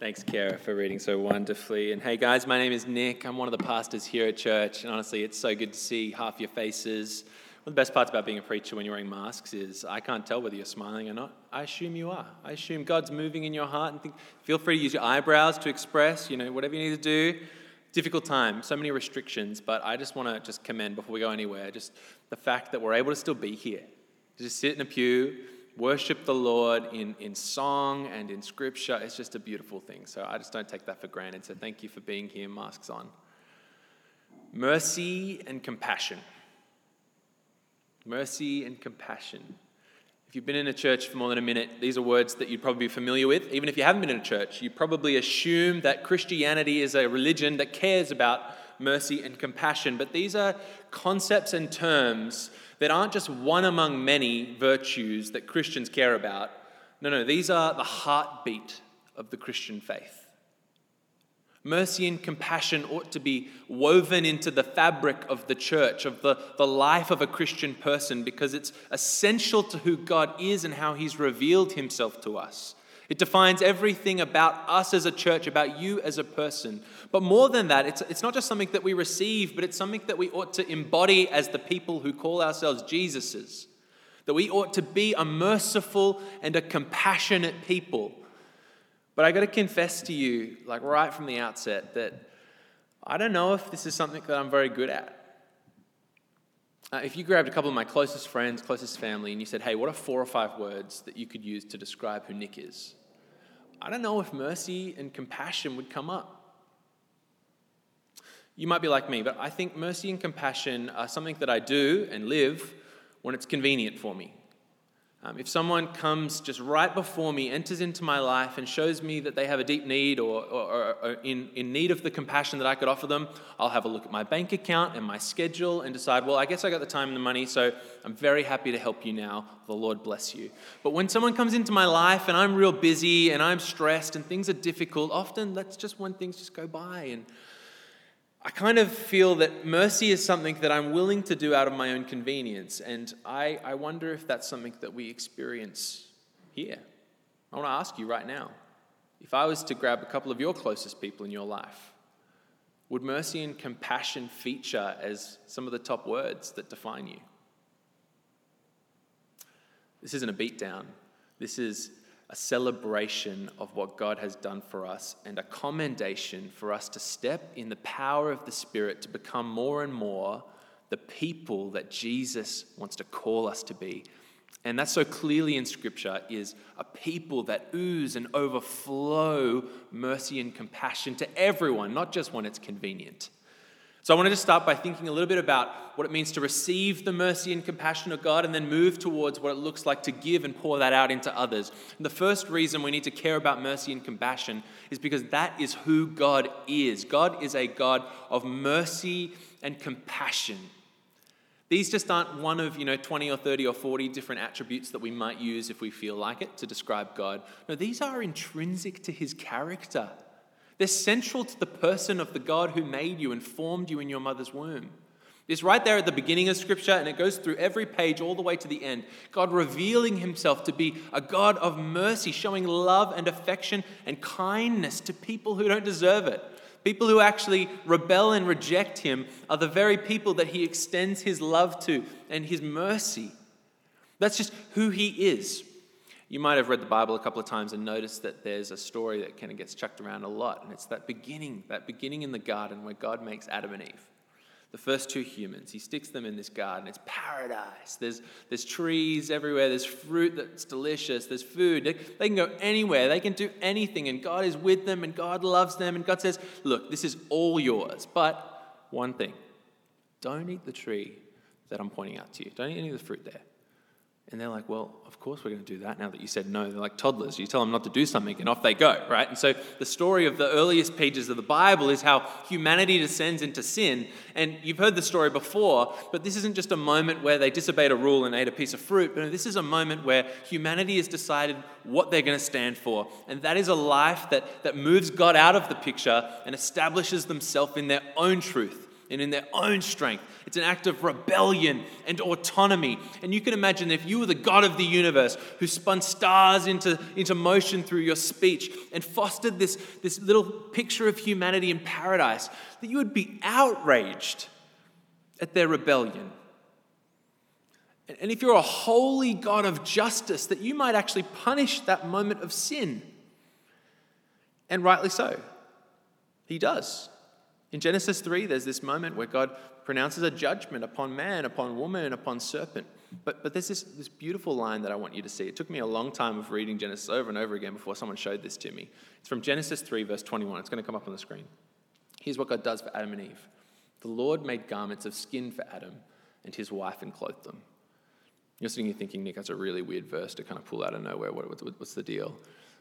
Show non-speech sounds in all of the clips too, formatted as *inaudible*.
Thanks, Kara, for reading so wonderfully. And hey, guys, my name is Nick. I'm one of the pastors here at church. And honestly, it's so good to see half your faces. One of the best parts about being a preacher when you're wearing masks is I can't tell whether you're smiling or not. I assume you are. I assume God's moving in your heart. And think, feel free to use your eyebrows to express, you know, whatever you need to do. Difficult time, so many restrictions. But I just want to just commend before we go anywhere, just the fact that we're able to still be here. Just sit in a pew worship the Lord in, in song and in scripture. It's just a beautiful thing. So I just don't take that for granted. So thank you for being here, masks on. Mercy and compassion. Mercy and compassion. If you've been in a church for more than a minute, these are words that you'd probably be familiar with. Even if you haven't been in a church, you probably assume that Christianity is a religion that cares about mercy and compassion. But these are concepts and terms that aren't just one among many virtues that Christians care about. No, no, these are the heartbeat of the Christian faith. Mercy and compassion ought to be woven into the fabric of the church, of the, the life of a Christian person, because it's essential to who God is and how He's revealed Himself to us. It defines everything about us as a church, about you as a person. But more than that, it's, it's not just something that we receive, but it's something that we ought to embody as the people who call ourselves Jesus's. That we ought to be a merciful and a compassionate people. But I got to confess to you, like right from the outset, that I don't know if this is something that I'm very good at. Uh, if you grabbed a couple of my closest friends, closest family, and you said, hey, what are four or five words that you could use to describe who Nick is? I don't know if mercy and compassion would come up. You might be like me, but I think mercy and compassion are something that I do and live when it's convenient for me. Um, if someone comes just right before me, enters into my life, and shows me that they have a deep need or, or, or, in, in need of the compassion that I could offer them, I'll have a look at my bank account and my schedule and decide, well, I guess I got the time and the money, so I'm very happy to help you now. The Lord bless you. But when someone comes into my life and I'm real busy and I'm stressed and things are difficult, often that's just when things just go by and I kind of feel that mercy is something that I'm willing to do out of my own convenience. And I, I wonder if that's something that we experience here. I want to ask you right now if I was to grab a couple of your closest people in your life, would mercy and compassion feature as some of the top words that define you? This isn't a beatdown. This is a celebration of what God has done for us and a commendation for us to step in the power of the Spirit to become more and more the people that Jesus wants to call us to be. And that's so clearly in Scripture is a people that ooze and overflow mercy and compassion to everyone, not just when it's convenient. So I wanted to start by thinking a little bit about what it means to receive the mercy and compassion of God and then move towards what it looks like to give and pour that out into others. And the first reason we need to care about mercy and compassion is because that is who God is. God is a God of mercy and compassion. These just aren't one of, you know, 20 or 30 or 40 different attributes that we might use if we feel like it to describe God. No, these are intrinsic to his character. They're central to the person of the God who made you and formed you in your mother's womb. It's right there at the beginning of Scripture, and it goes through every page all the way to the end. God revealing Himself to be a God of mercy, showing love and affection and kindness to people who don't deserve it. People who actually rebel and reject Him are the very people that He extends His love to and His mercy. That's just who He is. You might have read the Bible a couple of times and noticed that there's a story that kind of gets chucked around a lot, and it's that beginning, that beginning in the garden where God makes Adam and Eve. The first two humans, he sticks them in this garden. It's paradise. There's, there's trees everywhere. There's fruit that's delicious. There's food. They, they can go anywhere. They can do anything. And God is with them and God loves them. And God says, Look, this is all yours. But one thing don't eat the tree that I'm pointing out to you. Don't eat any of the fruit there. And they're like, well, of course we're going to do that now that you said no. They're like toddlers. You tell them not to do something and off they go, right? And so the story of the earliest pages of the Bible is how humanity descends into sin. And you've heard the story before, but this isn't just a moment where they disobeyed a rule and ate a piece of fruit, but this is a moment where humanity has decided what they're going to stand for. And that is a life that, that moves God out of the picture and establishes themselves in their own truth and in their own strength. It's an act of rebellion and autonomy. And you can imagine if you were the God of the universe who spun stars into, into motion through your speech and fostered this, this little picture of humanity in paradise, that you would be outraged at their rebellion. And if you're a holy God of justice, that you might actually punish that moment of sin. And rightly so. He does. In Genesis 3, there's this moment where God pronounces a judgment upon man, upon woman, upon serpent. But, but there's this, this beautiful line that I want you to see. It took me a long time of reading Genesis over and over again before someone showed this to me. It's from Genesis 3, verse 21. It's going to come up on the screen. Here's what God does for Adam and Eve The Lord made garments of skin for Adam and his wife and clothed them. You're sitting here thinking, Nick, that's a really weird verse to kind of pull out of nowhere. What, what, what's the deal?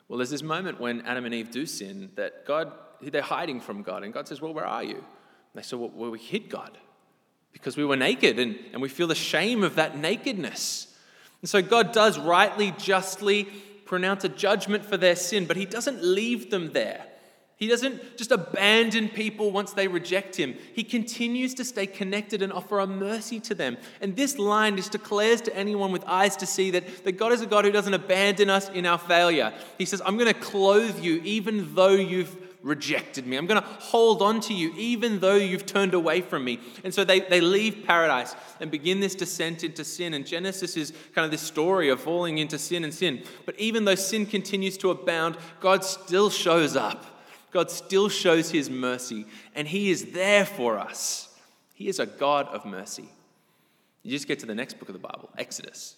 Well, there's this moment when Adam and Eve do sin that God, they're hiding from God. And God says, Well, where are you? And they say, Well, well we hid God because we were naked and, and we feel the shame of that nakedness. And so God does rightly, justly pronounce a judgment for their sin, but He doesn't leave them there. He doesn't just abandon people once they reject him. He continues to stay connected and offer a mercy to them. And this line just declares to anyone with eyes to see that, that God is a God who doesn't abandon us in our failure. He says, I'm going to clothe you even though you've rejected me. I'm going to hold on to you even though you've turned away from me. And so they, they leave paradise and begin this descent into sin. And Genesis is kind of this story of falling into sin and sin. But even though sin continues to abound, God still shows up. God still shows his mercy, and he is there for us. He is a God of mercy. You just get to the next book of the Bible, Exodus.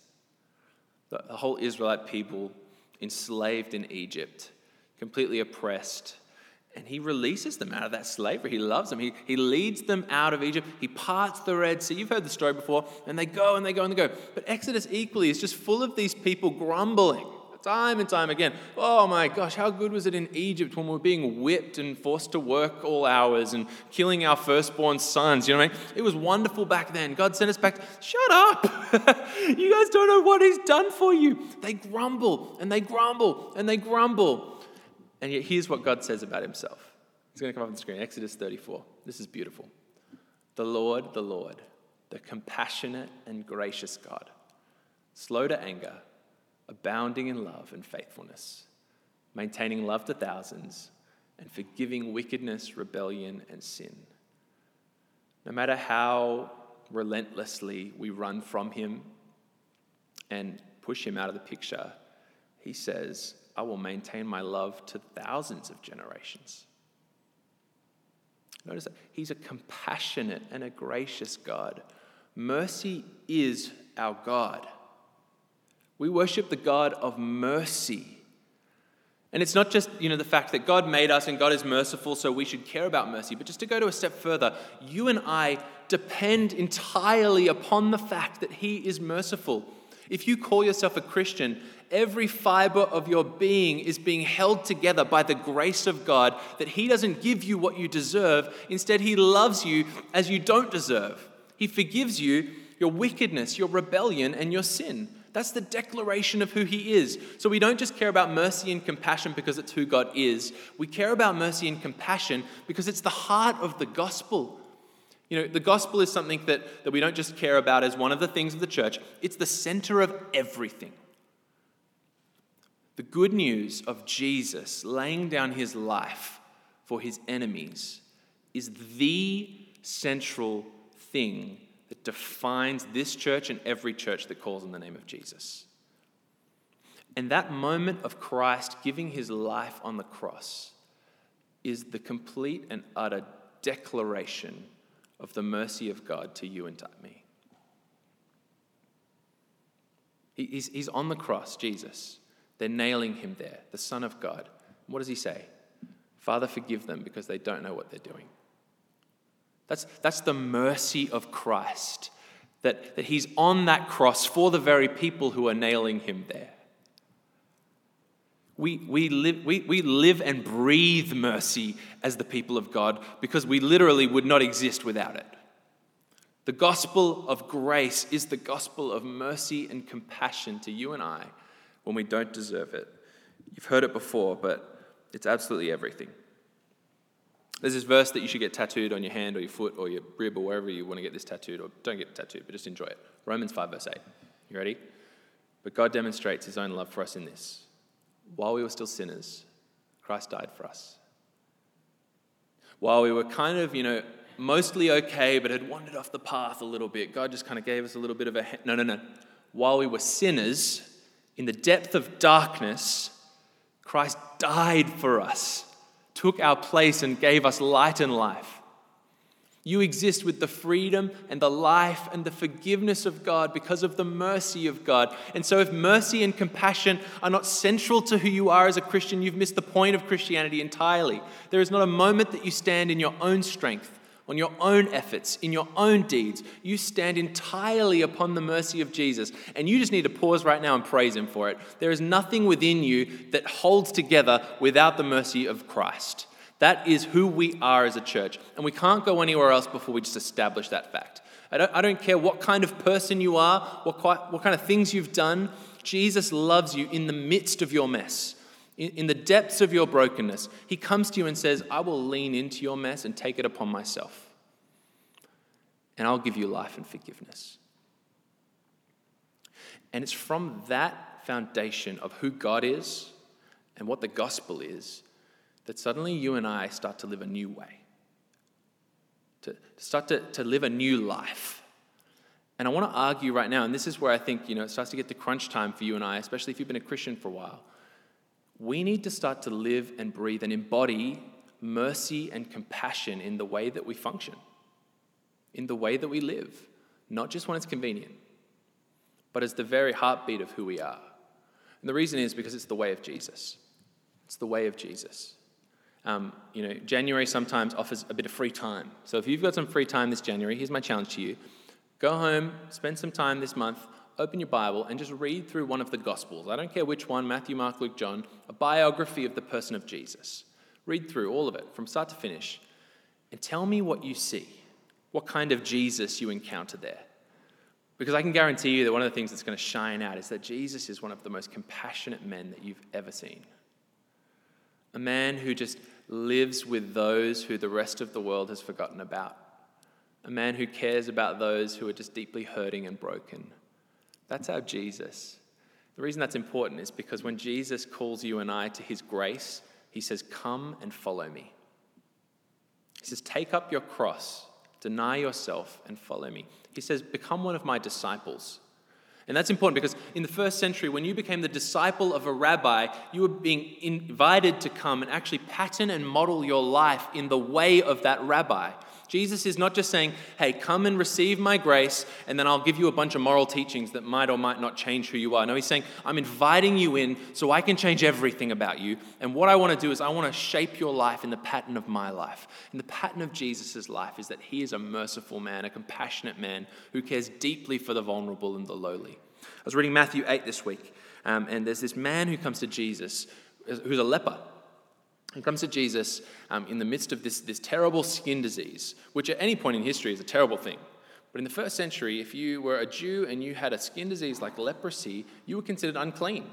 The, whole Israelite people enslaved in Egypt, completely oppressed. And he releases them out of that slavery. He loves them. He, he leads them out of Egypt. He parts the Red Sea. You've heard the story before. And they go and they go and they go. But Exodus equally is just full of these people grumbling time and time again. Oh my gosh, how good was it in Egypt when we were being whipped and forced to work all hours and killing our firstborn sons? You know what I mean? It was wonderful back then. God sent us back. Shut up! *laughs* you guys don't know what He's done for you. They grumble and they grumble and they grumble. And yet, here's what God says about Himself. It's going to come up on the screen Exodus 34. This is beautiful. The Lord, the Lord, the compassionate and gracious God, slow to anger abounding in love and faithfulness, maintaining love to thousands, and forgiving wickedness, rebellion, and sin. No matter how relentlessly we run from Him and push Him out of the picture, He says, I will maintain my love to thousands of generations. Notice that He's a compassionate and a gracious God. Mercy is our God. We worship the God of mercy. And it's not just, you know, the fact that God made us and God is merciful, so we should care about mercy, but just to go to a step further, you and I depend entirely upon the fact that He is merciful. If you call yourself a Christian, every fiber of your being is being held together by the grace of God that He doesn't give you what you deserve. Instead, He loves you as you don't deserve. He forgives you your wickedness, your rebellion, and your sin. That's the declaration of who He is. So we don't just care about mercy and compassion because it's who God is. We care about mercy and compassion because it's the heart of the gospel. You know, the gospel is something that, that we don't just care about as one of the things of the church, it's the center of everything. The good news of Jesus laying down his life for his enemies is the central thing that defines this church and every church that calls on the name of Jesus. And that moment of Christ giving his life on the cross is the complete and utter declaration of the mercy of God to you and to me. He's, he's on the cross, Jesus. They're nailing him there, the Son of God. What does he say? Father, forgive them because they don't know what they're doing. That's, that's the mercy of Christ, that, that he's on that cross for the very people who are nailing him there. We, we, live, we, we live and breathe mercy as the people of God because we literally would not exist without it. The gospel of grace is the gospel of mercy and compassion to you and I when we don't deserve it. You've heard it before, but it's absolutely everything. There's this verse that you should get tattooed on your hand or your foot or your rib or wherever you want to get this tattooed, or don't get tattooed, but just enjoy it. Romans 5, verse 8. You ready? But God demonstrates his own love for us in this. While we were still sinners, Christ died for us. While we were kind of, you know, mostly okay, but had wandered off the path a little bit, God just kind of gave us a little bit of a. No, no, no. While we were sinners, in the depth of darkness, Christ died for us took our place and gave us light and life. You exist with the freedom and the life and the forgiveness of God because of the mercy of God. And so, if mercy and compassion are not central to who you are as a Christian, you've missed the point of Christianity entirely. There is not a moment that you stand in your own strength on your own efforts, in your own deeds. You stand entirely upon the mercy of Jesus. And you just need to pause right now and praise Him for it. There is nothing within you that holds together without the mercy of Christ. That is who we are as a church. And we can't go anywhere else before we just establish that fact. I don't, I don't care what kind of person you are, what, quite, what kind of things you've done. Jesus loves you in the midst of your mess in, the depths of your brokenness, He comes to you and says, I will lean into your mess and take it upon myself. And I'll give you life and forgiveness. And it's from that foundation of who God is and what the gospel is that suddenly you and I start to live a new way, to, start to, to live a new life. And I want to argue right now, and this is where I think you know it starts to get to crunch time for you and I, especially if you've been a Christian for a while we need to start to live and breathe and embody mercy and compassion in the way that we function, in the way that we live, not just when it's convenient, but as the very heartbeat of who we are. And the reason is because it's the way of Jesus. It's the way of Jesus. Um, you know, January sometimes offers a bit of free time. So if you've got some free time this January, here's my challenge to you go home, spend some time this month open your Bible and just read through one of the Gospels. I don't care which one Matthew, Mark, Luke, John, a biography of the person of Jesus. Read through all of it from start to finish and tell me what you see, what kind of Jesus you encounter there. Because I can guarantee you that one of the things that's going to shine out is that Jesus is one of the most compassionate men that you've ever seen. A man who just lives with those who the rest of the world has forgotten about. A man who cares about those who are just deeply hurting and broken. That's our Jesus. The reason that's important is because when Jesus calls you and I to his grace, he says, Come and follow me. He says, Take up your cross, deny yourself, and follow me. He says, Become one of my disciples. And that's important because in the first century, when you became the disciple of a rabbi, you were being invited to come and actually pattern and model your life in the way of that rabbi. Jesus is not just saying, hey, come and receive my grace, and then I'll give you a bunch of moral teachings that might or might not change who you are. No, he's saying, I'm inviting you in so I can change everything about you. And what I want to do is I want to shape your life in the pattern of my life. And the pattern of Jesus' life is that he is a merciful man, a compassionate man who cares deeply for the vulnerable and the lowly. I was reading Matthew 8 this week, um, and there's this man who comes to Jesus who's a leper. He comes to Jesus um, in the midst of this, this terrible skin disease, which at any point in history is a terrible thing. But in the first century, if you were a Jew and you had a skin disease like leprosy, you were considered unclean.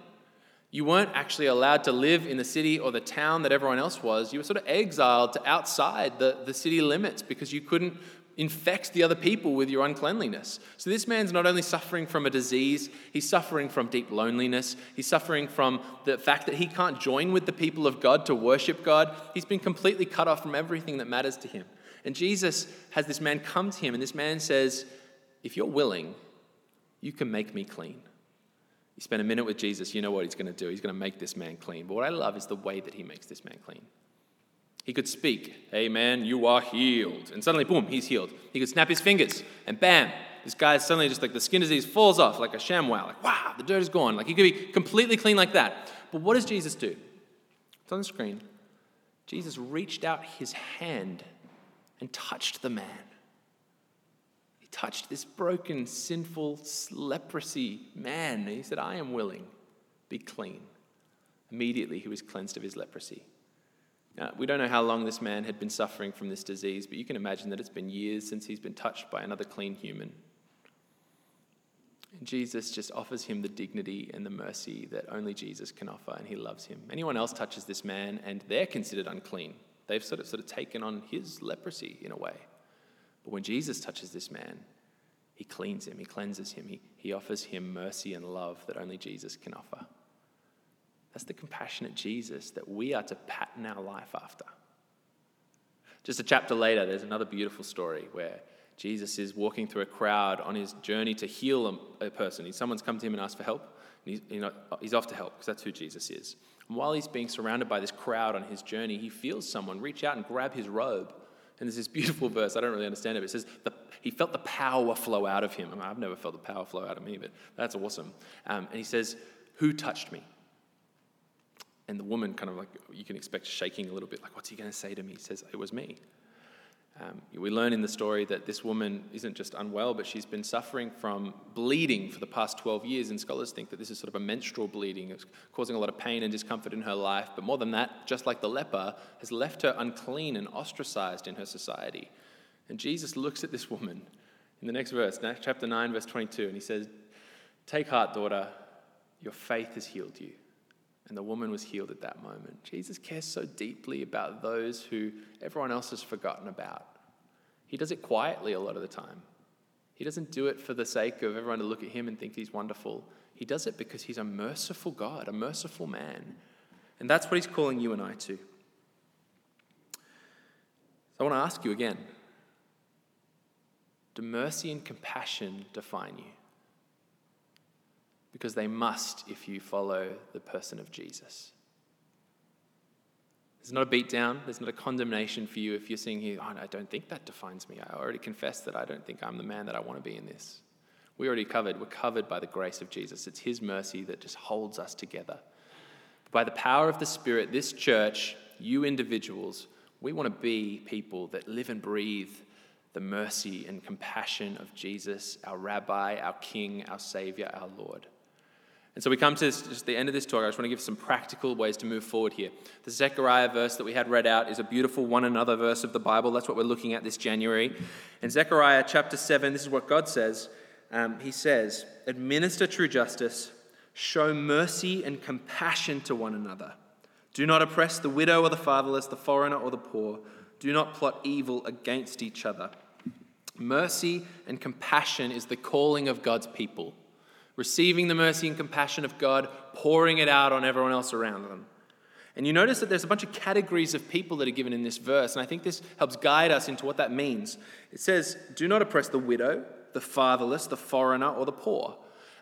You weren't actually allowed to live in the city or the town that everyone else was. You were sort of exiled to outside the, the city limits because you couldn't infect the other people with your uncleanliness. So this man's not only suffering from a disease, he's suffering from deep loneliness. He's suffering from the fact that he can't join with the people of God to worship God. He's been completely cut off from everything that matters to him. And Jesus has this man come to him, and this man says, If you're willing, you can make me clean. You spend a minute with Jesus, you know what he's going to do. He's going to make this man clean. But what I love is the way that he makes this man clean. He could speak, man, you are healed. And suddenly, boom, he's healed. He could snap his fingers, and bam, this guy suddenly just like the skin disease falls off like a ShamWow. Like, wow, the dirt is gone. Like he could be completely clean like that. But what does Jesus do? It's on the screen. Jesus reached out his hand and touched the man. He touched this broken, sinful, leprosy man. He said, I am willing, be clean. Immediately, he was cleansed of his leprosy. Uh, we don't know how long this man had been suffering from this disease, but you can imagine that it's been years since he's been touched by another clean human. And Jesus just offers him the dignity and the mercy that only Jesus can offer, and he loves him. Anyone else touches this man, and they're considered unclean. They've sort of, sort of taken on his leprosy in a way. But when Jesus touches this man, he cleans him, he cleanses him, he, he offers him mercy and love that only Jesus can offer. That's the compassionate Jesus that we are to pattern our life after. Just a chapter later, there's another beautiful story where Jesus is walking through a crowd on his journey to heal a, person. Someone's come to him and asked for help, and he's, you know, he's off to help because that's who Jesus is. And while he's being surrounded by this crowd on his journey, he feels someone reach out and grab his robe. And there's this beautiful *laughs* verse, I don't really understand it, but it says, the, he felt the power flow out of him. I I've never felt the power flow out of me, but that's awesome. Um, and he says, Who touched me? And the woman, kind of like, you can expect shaking a little bit, like, What's he going to say to me? He says, It was me. Um, we learn in the story that this woman isn't just unwell, but she's been suffering from bleeding for the past 12 years. And scholars think that this is sort of a menstrual bleeding. It's causing a lot of pain and discomfort in her life. But more than that, just like the leper, has left her unclean and ostracized in her society. And Jesus looks at this woman in the next verse, chapter 9, verse 22, and he says, Take heart, daughter, your faith has healed you. And the woman was healed at that moment. Jesus cares so deeply about those who everyone else has forgotten about. He does it quietly a lot of the time. He doesn't do it for the sake of everyone to look at him and think he's wonderful. He does it because he's a merciful God, a merciful man. And that's what he's calling you and I to. So I want to ask you again do mercy and compassion define you? Because they must if you follow the person of Jesus. There's not a beatdown, there's not a condemnation for you if you're saying here, oh, I don't think that defines me. I already confessed that I don't think I'm the man that I want to be in this. We already covered, we're covered by the grace of Jesus. It's His mercy that just holds us together. By the power of the Spirit, this church, you individuals, we want to be people that live and breathe the mercy and compassion of Jesus, our rabbi, our king, our savior, our Lord. And so we come to this, just the end of this talk. I just want to give some practical ways to move forward here. The Zechariah verse that we had read out is a beautiful one another verse of the Bible. That's what we're looking at this January. In Zechariah chapter 7, this is what God says. Um, he says, Administer true justice, show mercy and compassion to one another. Do not oppress the widow or the fatherless, the foreigner or the poor. Do not plot evil against each other. Mercy and compassion is the calling of God's people receiving the mercy and compassion of God, pouring it out on everyone else around them. And you notice that there's a bunch of categories of people that are given in this verse, and I think this helps guide us into what that means. It says, Do not oppress the widow, the fatherless, the foreigner, or the poor.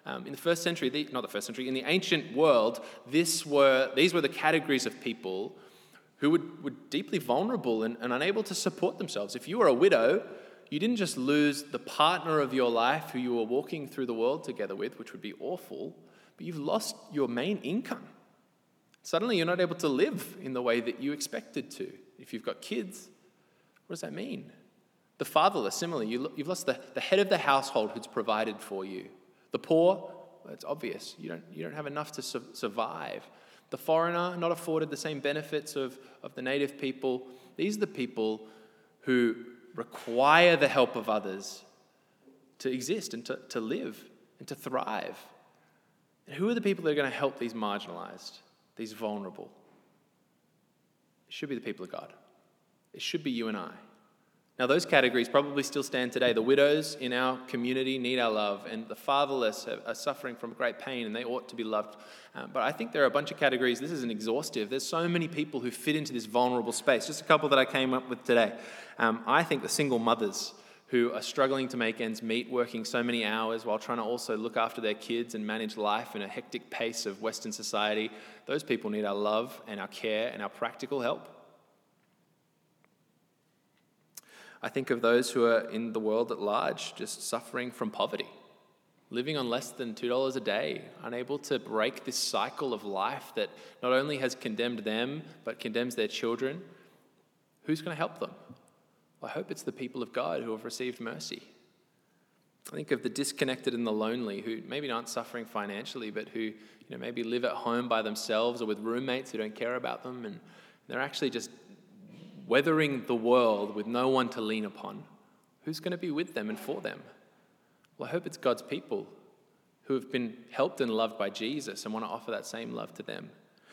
Um, in the first century, the, not the first century, in the ancient world, this were, these were the categories of people who would, were deeply vulnerable and, and unable to support themselves. If you were a widow, you didn't just lose the partner of your life who you were walking through the world together with, which would be awful, but you've lost your main income. Suddenly, you're not able to live in the way that you expected to. If you've got kids, what does that mean? The fatherless, similarly, you, have lost the, the head of the household who's provided for you. The poor, it's obvious, you don't, you don't have enough to su- survive. The foreigner, not afforded the same benefits of, of the native people. These are the people who require the help of others to exist and to, to live and to thrive. And who are the people that are going to help these marginalized, these vulnerable? It should be the people of God. It should be you and I. Now, those categories probably still stand today. The widows in our community need our love, and the fatherless are, suffering from great pain, and they ought to be loved. Um, but I think there are a bunch of categories. This isn't exhaustive. There's so many people who fit into this vulnerable space. Just a couple that I came up with today. Um, I think the single mothers who are struggling to make ends meet, working so many hours while trying to also look after their kids and manage life in a hectic pace of Western society, those people need our love and our care and our practical help. I think of those who are in the world at large just suffering from poverty, living on less than $2 a day, unable to break this cycle of life that not only has condemned them, but condemns their children. Who's going to help them? I hope it's the people of God who have received mercy. I think of the disconnected and the lonely who maybe aren't suffering financially, but who you know, maybe live at home by themselves or with roommates who don't care about them, and they're actually just weathering the world with no one to lean upon, who's going to be with them and for them? Well, I hope it's God's people who have been helped and loved by Jesus and want to offer that same love to them.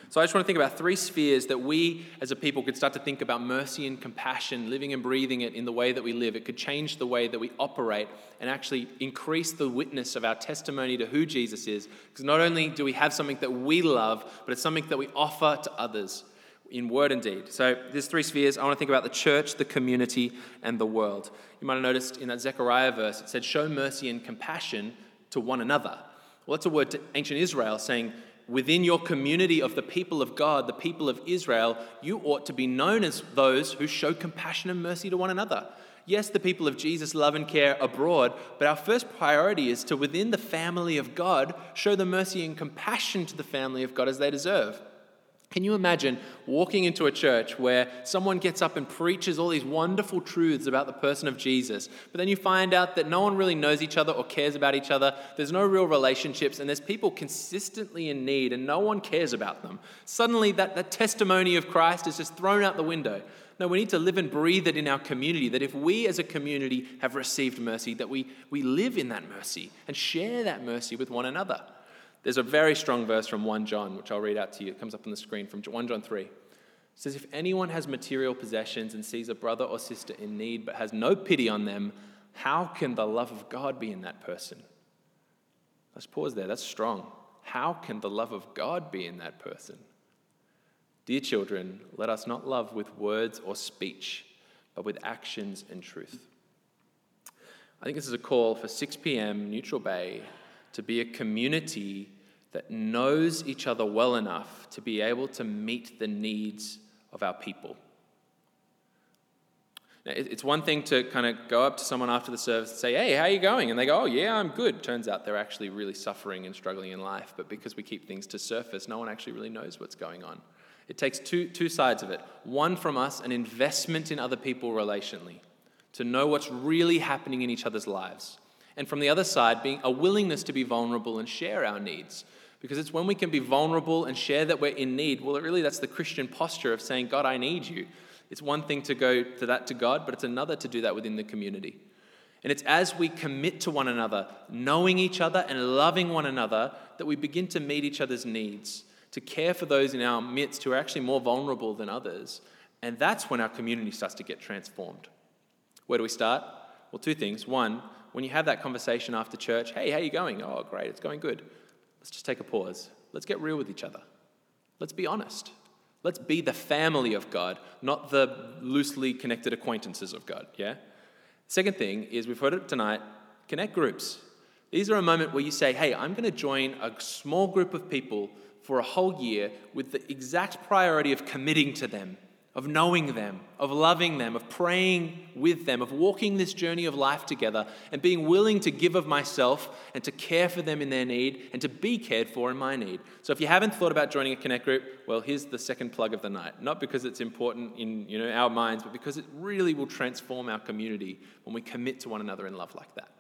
So I just want to think about three spheres that we as a people could start to think about mercy and compassion, living and breathing it in the way that we live. It could change the way that we operate and actually increase the witness of our testimony to who Jesus is. Because not only do we have something that we love, but it's something that we offer to others in word and deed. So there's three spheres. I want to think about the church, the community, and the world. You might have noticed in that Zechariah verse, it said, Show mercy and compassion to one another. Well, that's a word to ancient Israel saying, within your community of the people of God, the people of Israel, you ought to be known as those who show compassion and mercy to one another. Yes, the people of Jesus love and care abroad, but our first priority is to, within the family of God, show the mercy and compassion to the family of God as they deserve. Can you imagine walking into a church where someone gets up and preaches all these wonderful truths about the person of Jesus, but then you find out that no one really knows each other or cares about each other? There's no real relationships, and there's people consistently in need, and no one cares about them. Suddenly, that, that testimony of Christ is just thrown out the window. No, we need to live and breathe it in our community. That if we as a community have received mercy, that we, we live in that mercy and share that mercy with one another. There's a very strong verse from 1 John, which I'll read out to you. It comes up on the screen from 1 John 3. It says, If anyone has material possessions and sees a brother or sister in need but has no pity on them, how can the love of God be in that person? Let's pause there. That's strong. How can the love of God be in that person? Dear children, let us not love with words or speech, but with actions and truth. I think this is a call for 6 p.m. Neutral Bay to be a community that knows each other well enough to be able to meet the needs of our people. Now, it's one thing to kind of go up to someone after the service and say, Hey, how are you going? And they go, Oh, yeah, I'm good. Turns out they're actually really suffering and struggling in life. But because we keep things to surface, no one actually really knows what's going on. It takes two, two sides of it. One from us, an investment in other people relationally, to know what's really happening in each other's lives. And from the other side, being a willingness to be vulnerable and share our needs. Because it's when we can be vulnerable and share that we're in need, well, really, that's the Christian posture of saying, God, I need you. It's one thing to go to that to God, but it's another to do that within the community. And it's as we commit to one another, knowing each other and loving one another, that we begin to meet each other's needs, to care for those in our midst who are actually more vulnerable than others. And that's when our community starts to get transformed. Where do we start? Well, two things. One, when you have that conversation after church, hey, how you going? Oh, great, it's going good. Let's just take a pause. Let's get real with each other. Let's be honest. Let's be the family of God, not the loosely connected acquaintances of God, yeah? Second thing is, we've heard it tonight connect groups. These are a moment where you say, hey, I'm going to join a small group of people for a whole year with the exact priority of committing to them of knowing them, of loving them, of praying with them, of walking this journey of life together, and being willing to give of myself and to care for them in their need and to be cared for in my need. So if you haven't thought about joining a connect group, well, here's the second plug of the night. Not because it's important in you know, our minds, but because it really will transform our community when we commit to one another in love like that.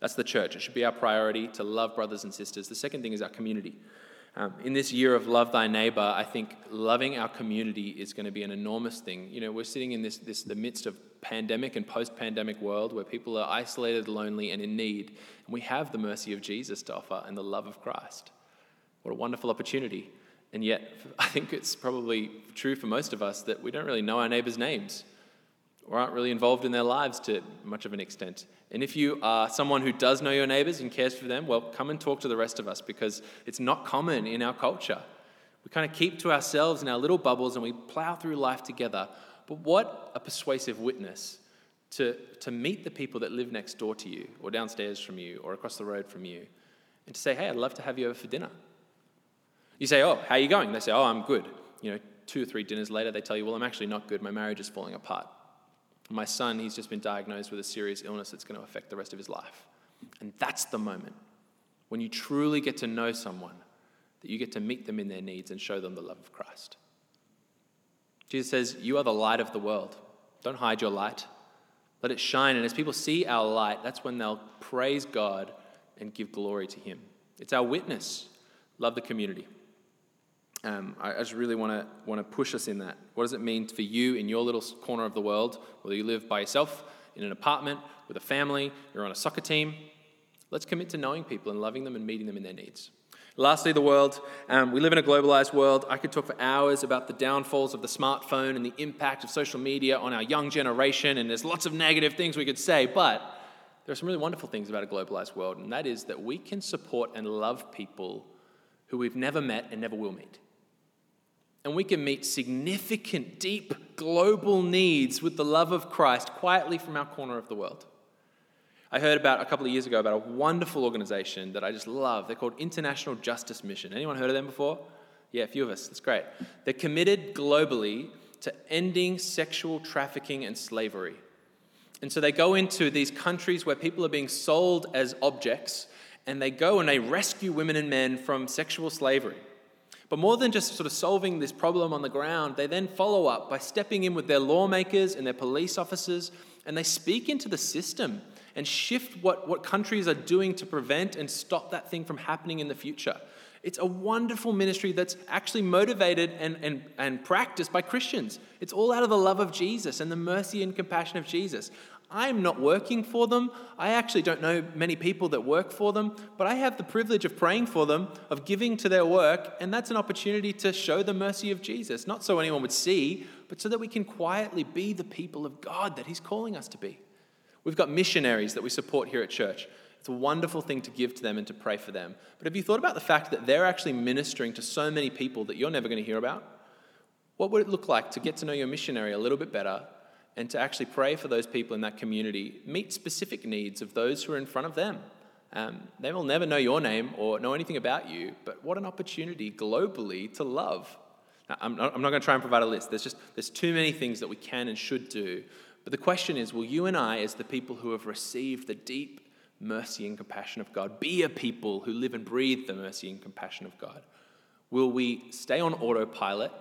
That's the church. It should be our priority to love brothers and sisters. The second thing is our community. Um, in this year of Love Thy Neighbor, I think loving our community is going to be an enormous thing. You know, we're sitting in this, this the midst of pandemic and post-pandemic world where people are isolated, lonely, and in need, and we have the mercy of Jesus to offer and the love of Christ. What a wonderful opportunity! And yet, *laughs* I think it's probably true for most of us that we don't really know our neighbors' names or aren't really involved in their lives to much of an extent. And if you are someone who does know your neighbors and cares for them, well, come and talk to the rest of us because it's not common in our culture. We kind of keep to ourselves in our little bubbles and we plow through life together. But what a persuasive witness to, to meet the people that live next door to you or downstairs from you or across the road from you and to say, hey, I'd love to have you over for dinner. You say, oh, how are you going? They say, oh, I'm good. You know, two or three dinners later, they tell you, well, I'm actually not good. My marriage is falling apart. My son, he's just been diagnosed with a serious illness that's going to affect the rest of his life. And that's the moment when you truly get to know someone, that you get to meet them in their needs and show them the love of Christ. Jesus says, You are the light of the world. Don't hide your light. Let it shine. And as people see our light, that's when they'll praise God and give glory to Him. It's our witness. Love the community. Um, I, just really want to want to push us in that. What does it mean for you in your little corner of the world, whether you live by yourself in an apartment with a family, you're on a soccer team? Let's commit to knowing people and loving them and meeting them in their needs. Lastly, the world. Um, we live in a globalized world. I could talk for hours about the downfalls of the smartphone and the impact of social media on our young generation, and there's lots of negative things we could say, but there are some really wonderful things about a globalized world, and that is that we can support and love people who we've never met and never will meet. And we can meet significant, deep, global needs with the love of Christ quietly from our corner of the world. I heard about a couple of years ago about a wonderful organization that I just love. They're called International Justice Mission. Anyone heard of them before? Yeah, a few of us. That's great. They're committed globally to ending sexual trafficking and slavery. And so they go into these countries where people are being sold as objects, and they go and they rescue women and men from sexual slavery. But more than just sort of solving this problem on the ground, they then follow up by stepping in with their lawmakers and their police officers, and they speak into the system and shift what, what countries are doing to prevent and stop that thing from happening in the future. It's a wonderful ministry that's actually motivated and, and, and practiced by Christians. It's all out of the love of Jesus and the mercy and compassion of Jesus. I'm not working for them. I actually don't know many people that work for them, but I have the privilege of praying for them, of giving to their work, and that's an opportunity to show the mercy of Jesus, not so anyone would see, but so that we can quietly be the people of God that He's calling us to be. We've got missionaries that we support here at church. It's a wonderful thing to give to them and to pray for them. But have you thought about the fact that they're actually ministering to so many people that you're never going to hear about? What would it look like to get to know your missionary a little bit better and to actually pray for those people in that community, meet specific needs of those who are in front of them? Um, they will never know your name or know anything about you, but what an opportunity globally to love. Now, I'm not, I'm not going to try and provide a list. There's just there's too many things that we can and should do but the question is will you and I, as the people who have received the deep mercy and compassion of God, be a people who live and breathe the mercy and compassion of God? Will we stay on autopilot,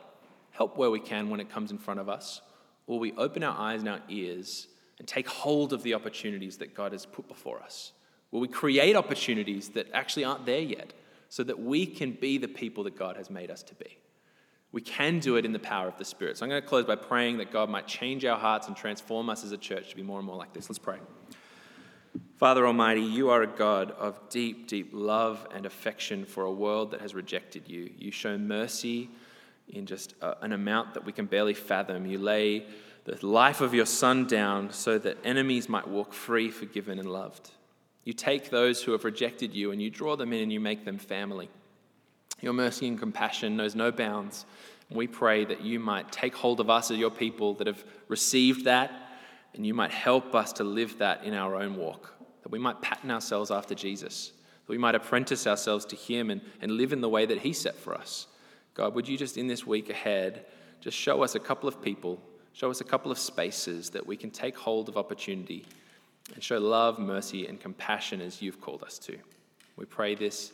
help where we can when it comes in front of us, will we open our eyes and our ears and take hold of the opportunities that God has put before us? Will we create opportunities that actually aren't there yet so that we can be the people that God has made us to be? We can do it in the power of the Spirit. So I'm going to close by praying that God might change our hearts and transform us as a church to be more and more like this. Let's pray. Father Almighty, you are a God of deep, deep love and affection for a world that has rejected you. You show mercy in just a, an amount that we can barely fathom. You lay the life of your Son down so that enemies might walk free, forgiven, and loved. You take those who have rejected you and you draw them in and you make them family. Your mercy and compassion knows no bounds. We pray that you might take hold of us as your people that have received that, and you might help us to live that in our own walk. That we might pattern ourselves after Jesus, that we might apprentice ourselves to Him and, and live in the way that He set for us. God, would you just in this week ahead just show us a couple of people, show us a couple of spaces that we can take hold of opportunity and show love, mercy, and compassion as you've called us to. We pray this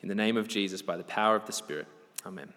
in the name of Jesus, by the power of the Spirit. Amen.